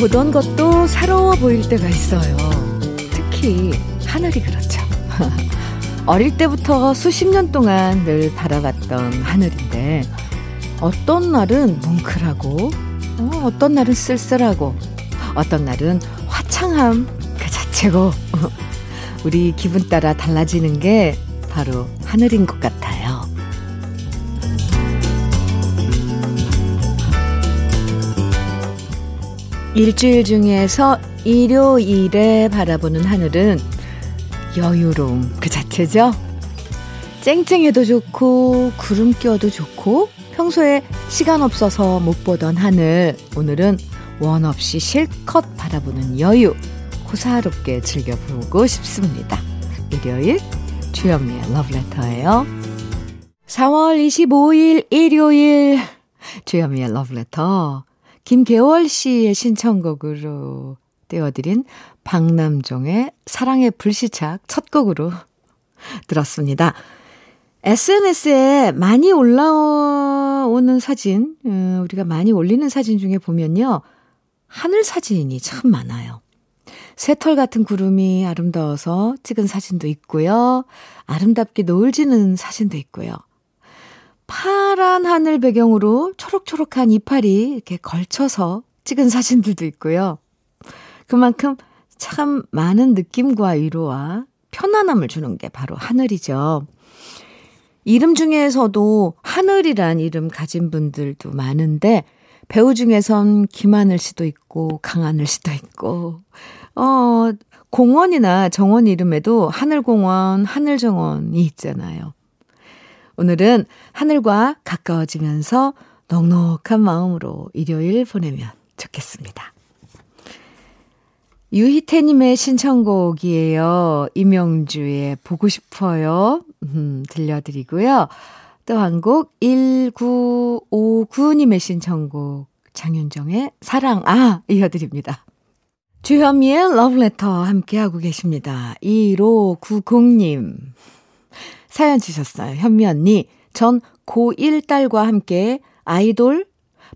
늘 보던 것도 새로워 보일 때가 있어요. 특히 하늘이 그렇죠. 어릴 때부터 수십 년 동안 늘 바라봤던 하늘인데 어떤 날은 뭉클하고 어, 어떤 날은 쓸쓸하고 어떤 날은 화창함 그 자체고 우리 기분 따라 달라지는 게 바로 하늘인 것 같아요. 일주일 중에서 일요일에 바라보는 하늘은 여유로움 그 자체죠. 쨍쨍해도 좋고 구름 껴도 좋고 평소에 시간 없어서 못 보던 하늘 오늘은 원 없이 실컷 바라보는 여유 고사롭게 즐겨보고 싶습니다. 일요일 주현미의 러브레터예요. 4월 25일 일요일 주현미의 러브레터 김계월 씨의 신청곡으로 띄워드린 박남종의 사랑의 불시착 첫 곡으로 들었습니다. SNS에 많이 올라오는 사진, 음, 우리가 많이 올리는 사진 중에 보면요. 하늘 사진이 참 많아요. 새털 같은 구름이 아름다워서 찍은 사진도 있고요. 아름답게 노을 지는 사진도 있고요. 파란 하늘 배경으로 초록초록한 이파리 이렇게 걸쳐서 찍은 사진들도 있고요. 그만큼 참 많은 느낌과 위로와 편안함을 주는 게 바로 하늘이죠. 이름 중에서도 하늘이란 이름 가진 분들도 많은데 배우 중에선 김하늘 씨도 있고 강하늘 씨도 있고 어 공원이나 정원 이름에도 하늘공원, 하늘정원이 있잖아요. 오늘은 하늘과 가까워지면서 넉넉한 마음으로 일요일 보내면 좋겠습니다. 유희태님의 신청곡이에요. 이명주의 보고 싶어요. 음, 들려드리고요. 또 한 곡 1959님의 신청곡 장윤정의 사랑 아 이어드립니다. 주현미의 러브레터 함께하고 계십니다. 1590님 사연 주셨어요. 현미 언니 전 고1 딸과 함께 아이돌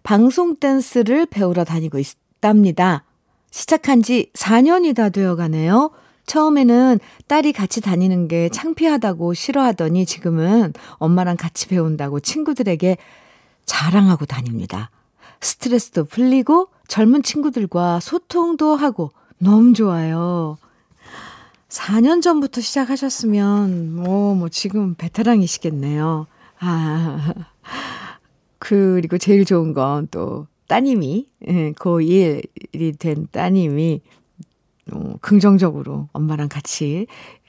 방송 댄스를 배우러 다니고 있답니다. 시작한 지 4년이 다 되어 가네요. 처음에는 딸이 같이 다니는 게 창피하다고 싫어하더니 지금은 엄마랑 같이 배운다고 친구들에게 자랑하고 다닙니다. 스트레스도 풀리고 젊은 친구들과 소통도 하고 너무 좋아요. 4년 전부터 시작하셨으면, 뭐, 뭐, 지금 베테랑이시겠네요. 아, 그리고 제일 좋은 건 또, 따님이, 예, 고1이 된 따님이, 어, 긍정적으로 엄마랑 같이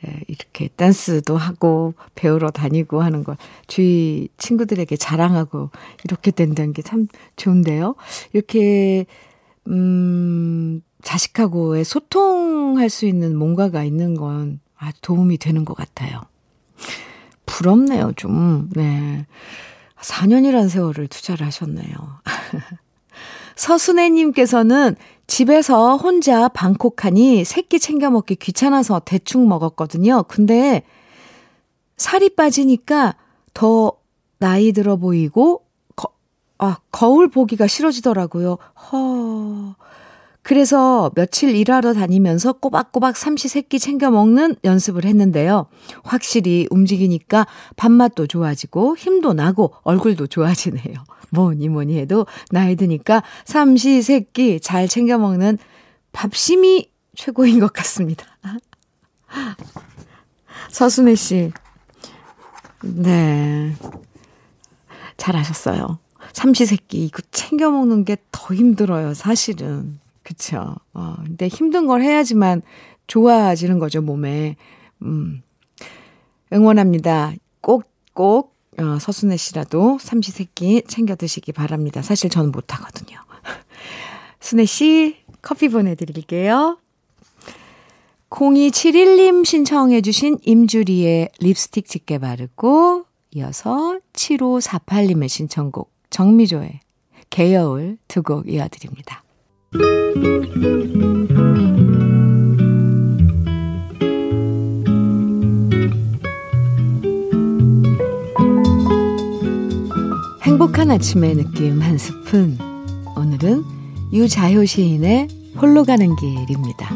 예, 이렇게 댄스도 하고 배우러 다니고 하는 걸 주위 친구들에게 자랑하고 이렇게 된다는 게 참 좋은데요. 이렇게, 음, 자식하고의 소통할 수 있는 뭔가가 있는 건 아주 도움이 되는 것 같아요. 부럽네요, 좀. 네. 4년이란 세월을 투자를 하셨네요. 서순애님께서는 집에서 혼자 방콕하니 새끼 챙겨 먹기 귀찮아서 대충 먹었거든요. 근데 살이 빠지니까 더 나이 들어 보이고, 거, 아, 거울 보기가 싫어지더라고요. 허. 그래서 며칠 일하러 다니면서 꼬박꼬박 삼시 세끼 챙겨 먹는 연습을 했는데요. 확실히 움직이니까 밥맛도 좋아지고 힘도 나고 얼굴도 좋아지네요. 뭐니 뭐니 해도 나이 드니까 삼시 세끼 잘 챙겨 먹는 밥심이 최고인 것 같습니다. 서순애 씨. 네. 잘하셨어요. 삼시세끼 이거 챙겨 먹는 게 더 힘들어요, 사실은. 그쵸. 어, 근데 힘든 걸 해야지만 좋아지는 거죠, 몸에. 음. 응원합니다. 꼭, 꼭, 어, 서순애 씨라도 삼시세끼 챙겨 드시기 바랍니다. 사실 저는 못하거든요. 순애 씨, 커피 보내드릴게요. 0271님 신청해주신 임주리의 립스틱 짙게 바르고, 이어서 7548님의 신청곡 정미조의 개여울 두 곡 이어드립니다. 행복한 아침의 느낌 한 스푼. 오늘은 유자효 시인의 홀로 가는 길입니다.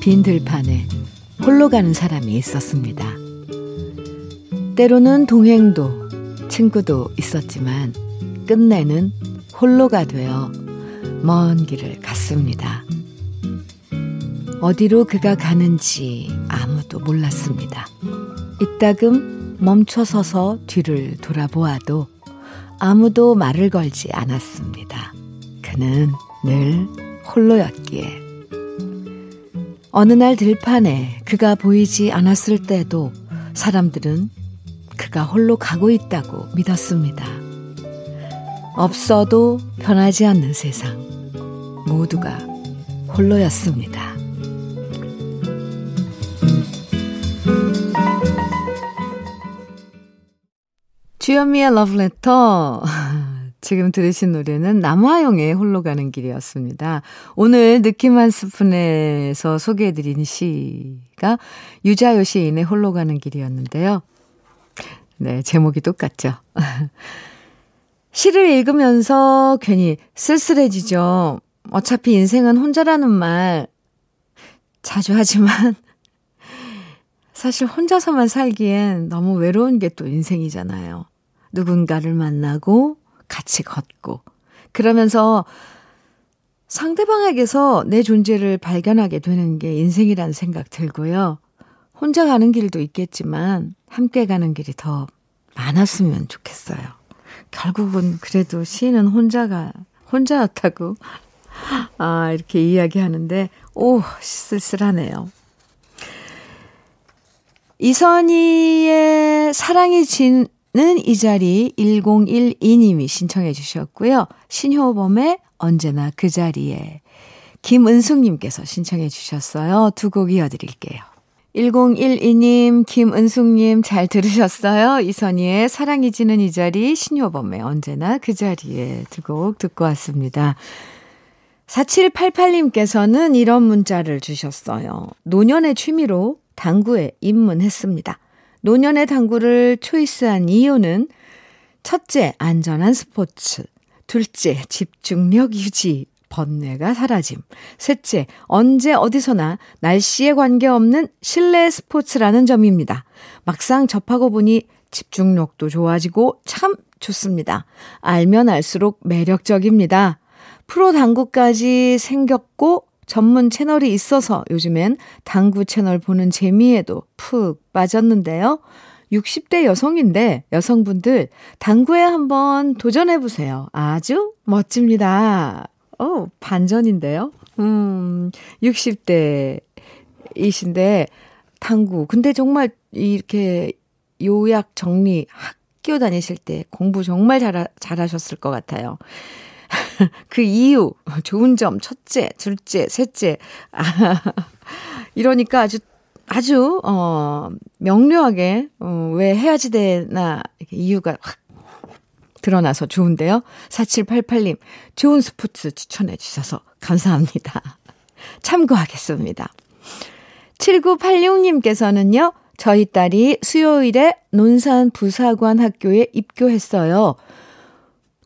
빈 들판에 홀로 가는 사람이 있었습니다. 때로는 동행도, 친구도 있었지만 끝내는 홀로가 되어 먼 길을 갔습니다. 어디로 그가 가는지 아무도 몰랐습니다. 이따금 멈춰서서 뒤를 돌아보아도 아무도 말을 걸지 않았습니다. 그는 늘 홀로였기에. 어느 날 들판에 그가 보이지 않았을 때도 사람들은 그가 홀로 가고 있다고 믿었습니다. 없어도 변하지 않는 세상. 모두가 홀로였습니다. 주현미의 러브레터. 지금 들으신 노래는 남화영의 홀로 가는 길이었습니다. 오늘 느낌 한 스푼에서 소개해드린 시가 유자요 시인의 홀로 가는 길이었는데요. 네, 제목이 똑같죠. 시를 읽으면서 괜히 쓸쓸해지죠. 어차피 인생은 혼자라는 말 자주 하지만 사실 혼자서만 살기엔 너무 외로운 게 또 인생이잖아요. 누군가를 만나고 같이 걷고 그러면서 상대방에게서 내 존재를 발견하게 되는 게 인생이라는 생각 들고요. 혼자 가는 길도 있겠지만 함께 가는 길이 더 많았으면 좋겠어요. 결국은 그래도 시인은 혼자가 혼자였다고 아 이렇게 이야기하는데 오 쓸쓸하네요. 이선희의 사랑이 지는 이 자리 1012님이 신청해 주셨고요. 신효범의 언제나 그 자리에 김은숙님께서 신청해 주셨어요. 두 곡 이어드릴게요. 1012님, 김은숙님 잘 들으셨어요? 이선희의 사랑이 지는 이 자리, 신효범의 언제나 그 자리에 두 곡 듣고 왔습니다. 4788님께서는 이런 문자를 주셨어요. 노년의 취미로 당구에 입문했습니다. 노년의 당구를 초이스한 이유는 첫째, 안전한 스포츠. 둘째, 집중력 유지. 번뇌가 사라짐. 셋째, 언제 어디서나 날씨에 관계없는 실내 스포츠라는 점입니다. 막상 접하고 보니 집중력도 좋아지고 참 좋습니다. 알면 알수록 매력적입니다. 프로 당구까지 생겼고 전문 채널이 있어서 요즘엔 당구 채널 보는 재미에도 푹 빠졌는데요. 60대 여성인데 여성분들 당구에 한번 도전해 보세요. 아주 멋집니다. 어, 반전인데요. 음, 60대이신데 당구. 근데 정말 이렇게 요약 정리 학교 다니실 때 공부 정말 잘 잘하셨을 것 같아요. 그 이유, 좋은 점, 첫째, 둘째, 셋째. 아, 이러니까 아주, 아주, 어, 명료하게, 어, 왜 해야지 되나, 이유가 확 드러나서 좋은데요. 4788님, 좋은 스포츠 추천해 주셔서 감사합니다. 참고하겠습니다. 7986님께서는요, 저희 딸이 수요일에 논산 부사관 학교에 입교했어요.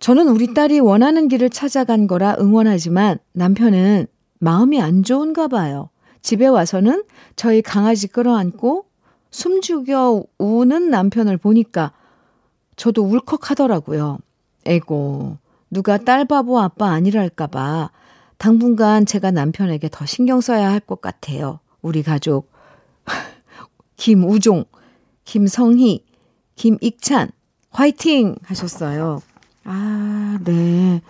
저는 우리 딸이 원하는 길을 찾아간 거라 응원하지만 남편은 마음이 안 좋은가 봐요. 집에 와서는 저희 강아지 끌어안고 숨죽여 우는 남편을 보니까 저도 울컥하더라고요. 에고, 누가 딸 바보 아빠 아니랄까봐 당분간 제가 남편에게 더 신경 써야 할 것 같아요. 우리 가족. 김우종, 김성희, 김익찬, 화이팅! 하셨어요. 아, 네.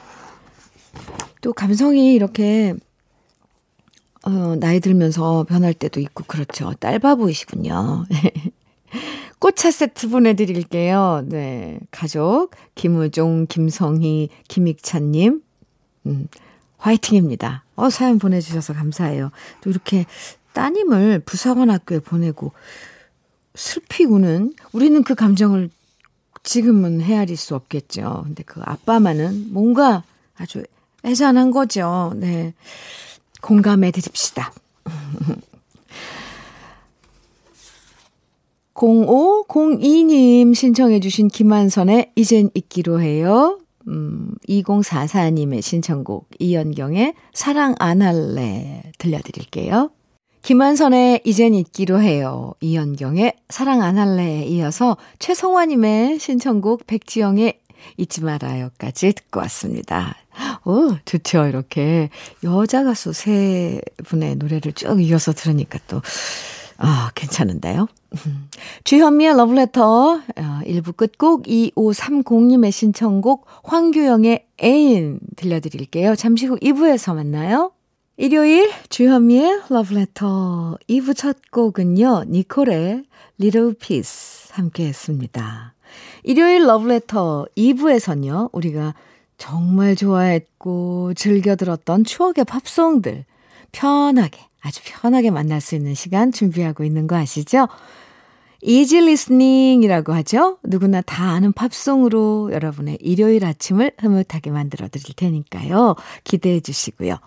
또 감성이 이렇게, 어, 나이 들면서 변할 때도 있고, 그렇죠. 딸바보이시군요. 꽃차 세트 보내드릴게요. 네. 가족, 김우종, 김성희, 김익찬님, 음, 화이팅입니다. 어, 사연 보내주셔서 감사해요. 또 이렇게 따님을 부사관 학교에 보내고 슬피 우는, 우리는 그 감정을 지금은 헤아릴 수 없겠죠. 근데 그 아빠만은 뭔가 아주 애잔한 거죠. 네. 공감해 드립시다. 0502님 신청해 주신 김한선의 이젠 잊기로 해요. 음, 2044님의 신청곡 이연경의 사랑 안 할래 들려드릴게요. 김한선의 이젠 잊기로 해요. 이연경의 사랑 안 할래에 이어서 최성화님의 신청곡 백지영의 잊지 말아요까지 듣고 왔습니다. 오, 좋죠. 이렇게 여자 가수 세 분의 노래를 쭉 이어서 들으니까 또, 아, 괜찮은데요? 주현미의 러브레터 1부 어, 끝곡 2530님의 신청곡 황규영의 애인 들려드릴게요. 잠시 후 2부에서 만나요. 일요일 주현미의 러브레터 2부 첫 곡은요. 니콜의 Little Peace 함께 했습니다. 일요일 러브레터 2부에선요. 우리가 정말 좋아했고 즐겨 들었던 추억의 팝송들 편하게 아주 편하게 만날 수 있는 시간 준비하고 있는 거 아시죠? easy listening이라고 하죠. 누구나 다 아는 팝송으로 여러분의 일요일 아침을 흐뭇하게 만들어 드릴 테니까요. 기대해 주시고요.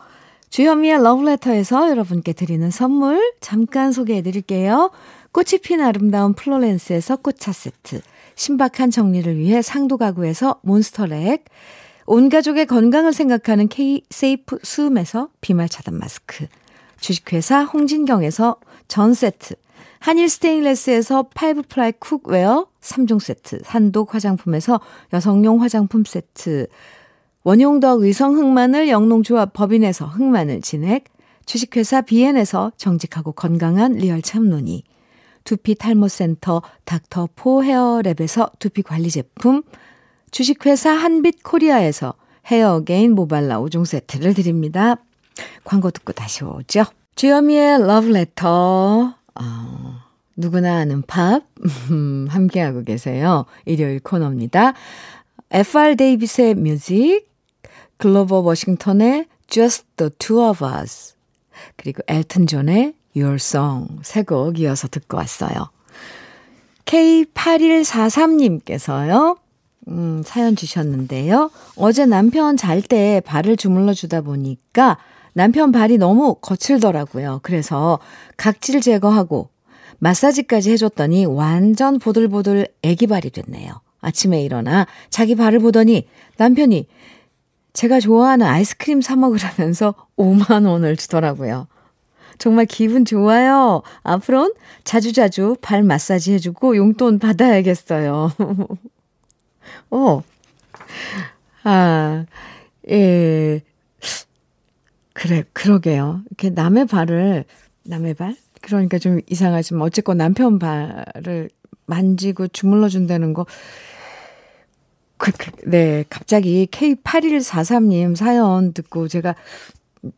주현미의 러브레터에서 여러분께 드리는 선물 잠깐 소개해 드릴게요. 꽃이 핀 아름다운 플로렌스에서 꽃차 세트, 신박한 정리를 위해 상도 가구에서 몬스터렉, 온 가족의 건강을 생각하는 K 세이프 수음에서 비말 차단 마스크, 주식회사 홍진경에서 전 세트, 한일 스테인레스에서 five ply cookware 3종 세트, 한독 화장품에서 여성용 화장품 세트, 원용덕 의성 흑마늘 영농조합 법인에서 흑마늘 진액, 주식회사 비엔에서 정직하고 건강한 리얼 참논이, 두피 탈모센터 닥터 포 헤어랩에서 두피 관리 제품, 주식회사 한빛 코리아에서 헤어 게인 모발라 5종 세트를 드립니다. 광고 듣고 다시 오죠. 주현미의 러브레터 어, 누구나 아는 팝 함께하고 계세요. 일요일 코너입니다. FR 데이비드의 Music, 그로버 워싱턴의 Just the Two of Us, 그리고 엘튼 존의 Your Song 세 곡 이어서 듣고 왔어요. K8143님께서요. 음, 사연 주셨는데요. 어제 남편 잘 때 발을 주물러 주다 보니까 남편 발이 너무 거칠더라고요. 그래서 각질 제거하고 마사지까지 해줬더니 완전 보들보들 애기 발이 됐네요. 아침에 일어나 자기 발을 보더니 남편이 제가 좋아하는 아이스크림 사 먹으라면서 5만 원을 주더라고요. 정말 기분 좋아요. 앞으론 자주자주 발 마사지 해주고 용돈 받아야겠어요. 어. 아, 예. 그래, 그러게요. 이렇게 남의 발을, 남의 발? 그러니까 좀 이상하지만 어쨌건 남편 발을 만지고 주물러 준다는 거. 그, 그, 네, 갑자기 K8143님 사연 듣고 제가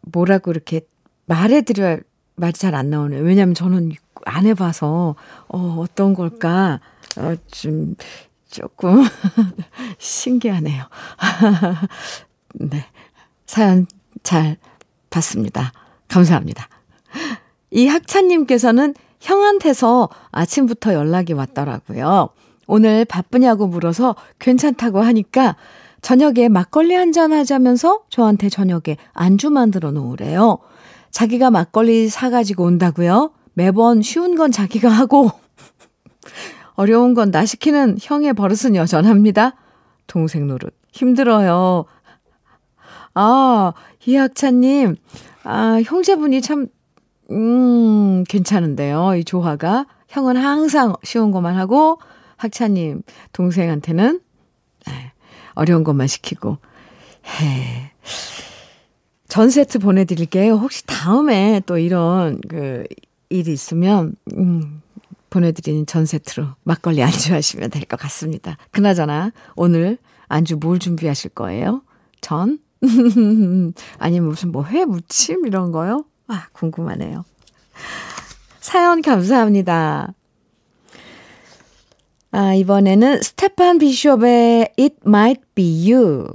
뭐라고 이렇게 말해드려야 말이 잘 안 나오네요. 왜냐면 저는 안 해봐서, 어, 어떤 걸까, 어, 좀, 조금, 신기하네요. 네. 사연 잘 봤습니다. 감사합니다. 이 학차님께서는 형한테서 아침부터 연락이 왔더라고요. 오늘 바쁘냐고 물어서 괜찮다고 하니까 저녁에 막걸리 한 잔 하자면서 저한테 저녁에 안주 만들어 놓으래요. 자기가 막걸리 사가지고 온다고요? 매번 쉬운 건 자기가 하고 어려운 건 나 시키는 형의 버릇은 여전합니다. 동생 노릇 힘들어요. 아, 이학찬님, 아, 형제분이 참, 음, 괜찮은데요. 이 조화가. 형은 항상 쉬운 것만 하고, 학찬님, 동생한테는, 네, 어려운 것만 시키고, 해. 전 세트 보내드릴게요. 혹시 다음에 또 이런 그 일이 있으면, 음, 보내드리는 전 세트로 막걸리 안주하시면 될 것 같습니다. 그나저나, 오늘 안주 뭘 준비하실 거예요? 전? 아니면 무슨 뭐 회 무침 이런 거요? 아, 궁금하네요. 사연 감사합니다. 아, 이번에는 스테판 비숍의 It Might Be You.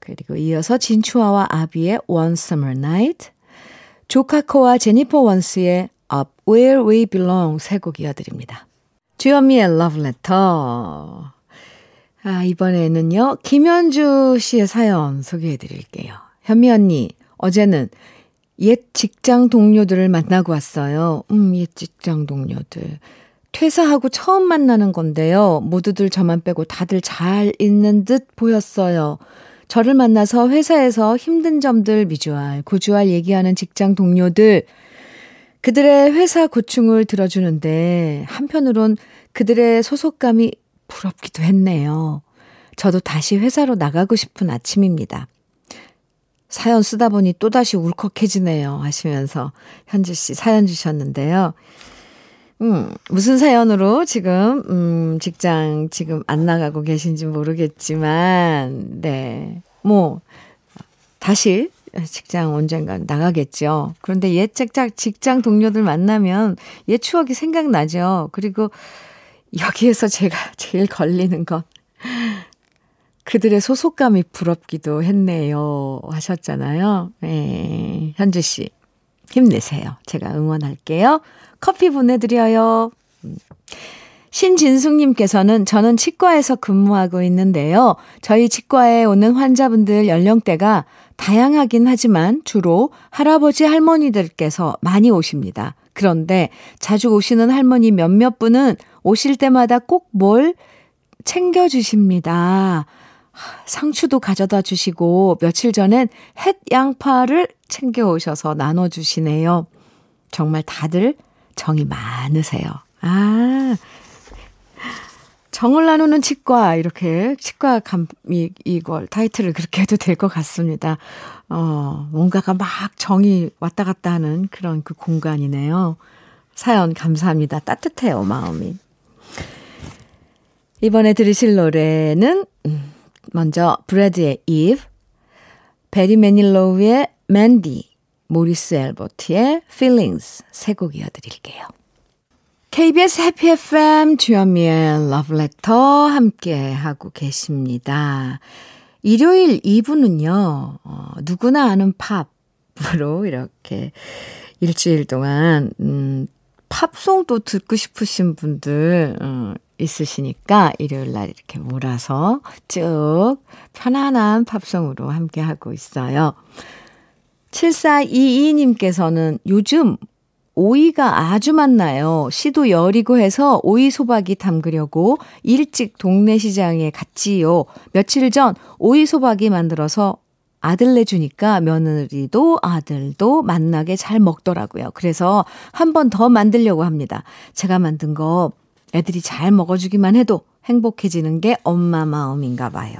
그리고 이어서 진추아와 아비의 One Summer Night. 조카코와 제니퍼 원스의 Up Where We Belong 세 곡 이어드립니다. 주현미의 Love Letter. 아, 이번에는요, 김현주 씨의 사연 소개해 드릴게요. 현미 언니, 어제는 옛 직장 동료들을 만나고 왔어요. 음, 옛 직장 동료들. 퇴사하고 처음 만나는 건데요. 모두들 저만 빼고 다들 잘 있는 듯 보였어요. 저를 만나서 회사에서 힘든 점들 미주알, 고주알 얘기하는 직장 동료들, 그들의 회사 고충을 들어주는데 한편으론 그들의 소속감이 부럽기도 했네요. 저도 다시 회사로 나가고 싶은 아침입니다. 사연 쓰다 보니 또다시 울컥해지네요. 하시면서 현주 씨 사연 주셨는데요. 음, 무슨 사연으로 지금, 음, 직장 지금 안 나가고 계신지 모르겠지만, 네. 뭐, 다시 직장 언젠가 나가겠죠. 그런데 옛 직장, 직장 동료들 만나면 옛 추억이 생각나죠. 그리고 여기에서 제가 제일 걸리는 건 그들의 소속감이 부럽기도 했네요. 하셨잖아요. 네, 현주 씨. 힘내세요. 제가 응원할게요. 커피 보내드려요. 음. 신진숙님께서는 저는 치과에서 근무하고 있는데요. 저희 치과에 오는 환자분들 연령대가 다양하긴 하지만 주로 할아버지 할머니들께서 많이 오십니다. 그런데 자주 오시는 할머니 몇몇 분은 오실 때마다 꼭 뭘 챙겨주십니다. 상추도 가져다 주시고 며칠 전엔 햇 양파를 챙겨 오셔서 나눠주시네요. 정말 다들 정이 많으세요. 아, 정을 나누는 치과, 이렇게 치과 감, 이, 이걸 타이틀을 그렇게 해도 될 것 같습니다. 어, 뭔가가 막 정이 왔다 갔다 하는 그런 그 공간이네요. 사연 감사합니다. 따뜻해요, 마음이. 이번에 들으실 노래는, 음, 먼저 브레드의 Eve, 배리 매닐로우의 Mandy, 모리스 앨버트의 Feelings 세 곡 이어드릴게요. KBS 해피 FM 주현미의 러브레터 함께 하고 계십니다. 일요일 2부는요, 어, 누구나 아는 팝으로 이렇게 일주일 동안, 음, 팝송도 듣고 싶으신 분들, 어, 있으시니까 일요일 날 이렇게 몰아서 쭉 편안한 팝송으로 함께 하고 있어요. 7422님께서는 요즘 오이가 아주 많나요. 시도 열이고 해서 오이 소박이 담그려고 일찍 동네 시장에 갔지요. 며칠 전 오이 소박이 만들어서 아들 내주니까 며느리도 아들도 맛나게 잘 먹더라고요. 그래서 한 번 더 만들려고 합니다. 제가 만든 거 애들이 잘 먹어주기만 해도 행복해지는 게 엄마 마음인가 봐요.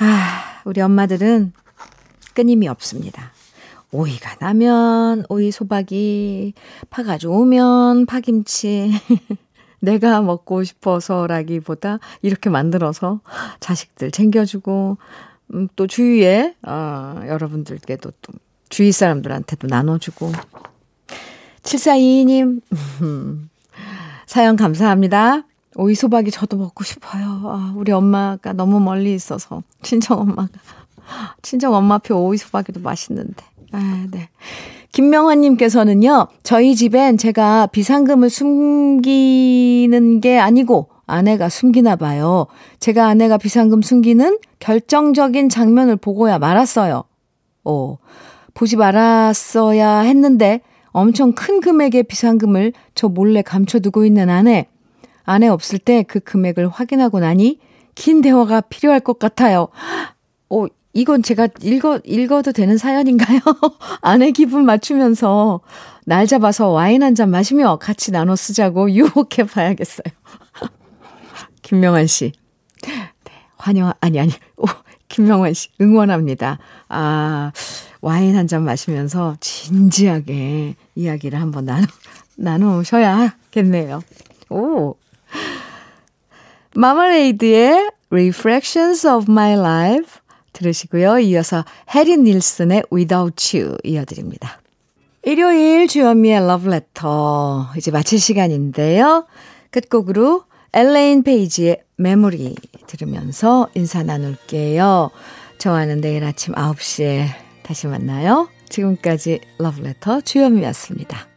아, 우리 엄마들은 끊임이 없습니다. 오이가 나면 오이 소박이, 파가 좋으면 파김치. 내가 먹고 싶어서라기보다 이렇게 만들어서 자식들 챙겨주고, 음, 또 주위에, 어, 여러분들께도 또 주위 사람들한테도 나눠주고. 7422님, 사연 감사합니다. 오이 소박이 저도 먹고 싶어요. 아, 우리 엄마가 너무 멀리 있어서 친정 엄마가 친정 엄마표 오이 소박이도 맛있는데. 아, 네. 김명환님께서는요, 저희 집엔 제가 비상금을 숨기는 게 아니고 아내가 숨기나 봐요. 제가 아내가 비상금 숨기는 결정적인 장면을 보고야 말았어요. 오, 보지 말았어야 했는데 엄청 큰 금액의 비상금을 저 몰래 감춰두고 있는 아내. 아내 없을 때 그 금액을 확인하고 나니 긴 대화가 필요할 것 같아요. 오, 이건 제가 읽어, 읽어도 되는 사연인가요? 아내 기분 맞추면서 날 잡아서 와인 한 잔 마시며 같이 나눠 쓰자고 유혹해 봐야겠어요. 김명환 씨. 네, 환영, 아니, 아니. 오, 김명환 씨, 응원합니다. 아, 와인 한 잔 마시면서 진지하게 이야기를 한번 나누, 나누셔야겠네요. 오. 마말레이드의 Reflections of My Life 들으시고요. 이어서 해리 닐슨의 Without You 이어드립니다. 일요일 주현미의 러브레터 이제 마칠 시간인데요. 끝곡으로 엘레인 페이지의 메모리 들으면서 인사 나눌게요. 저와는 내일 아침 9시에 다시 만나요. 지금까지 러브레터 주현미였습니다.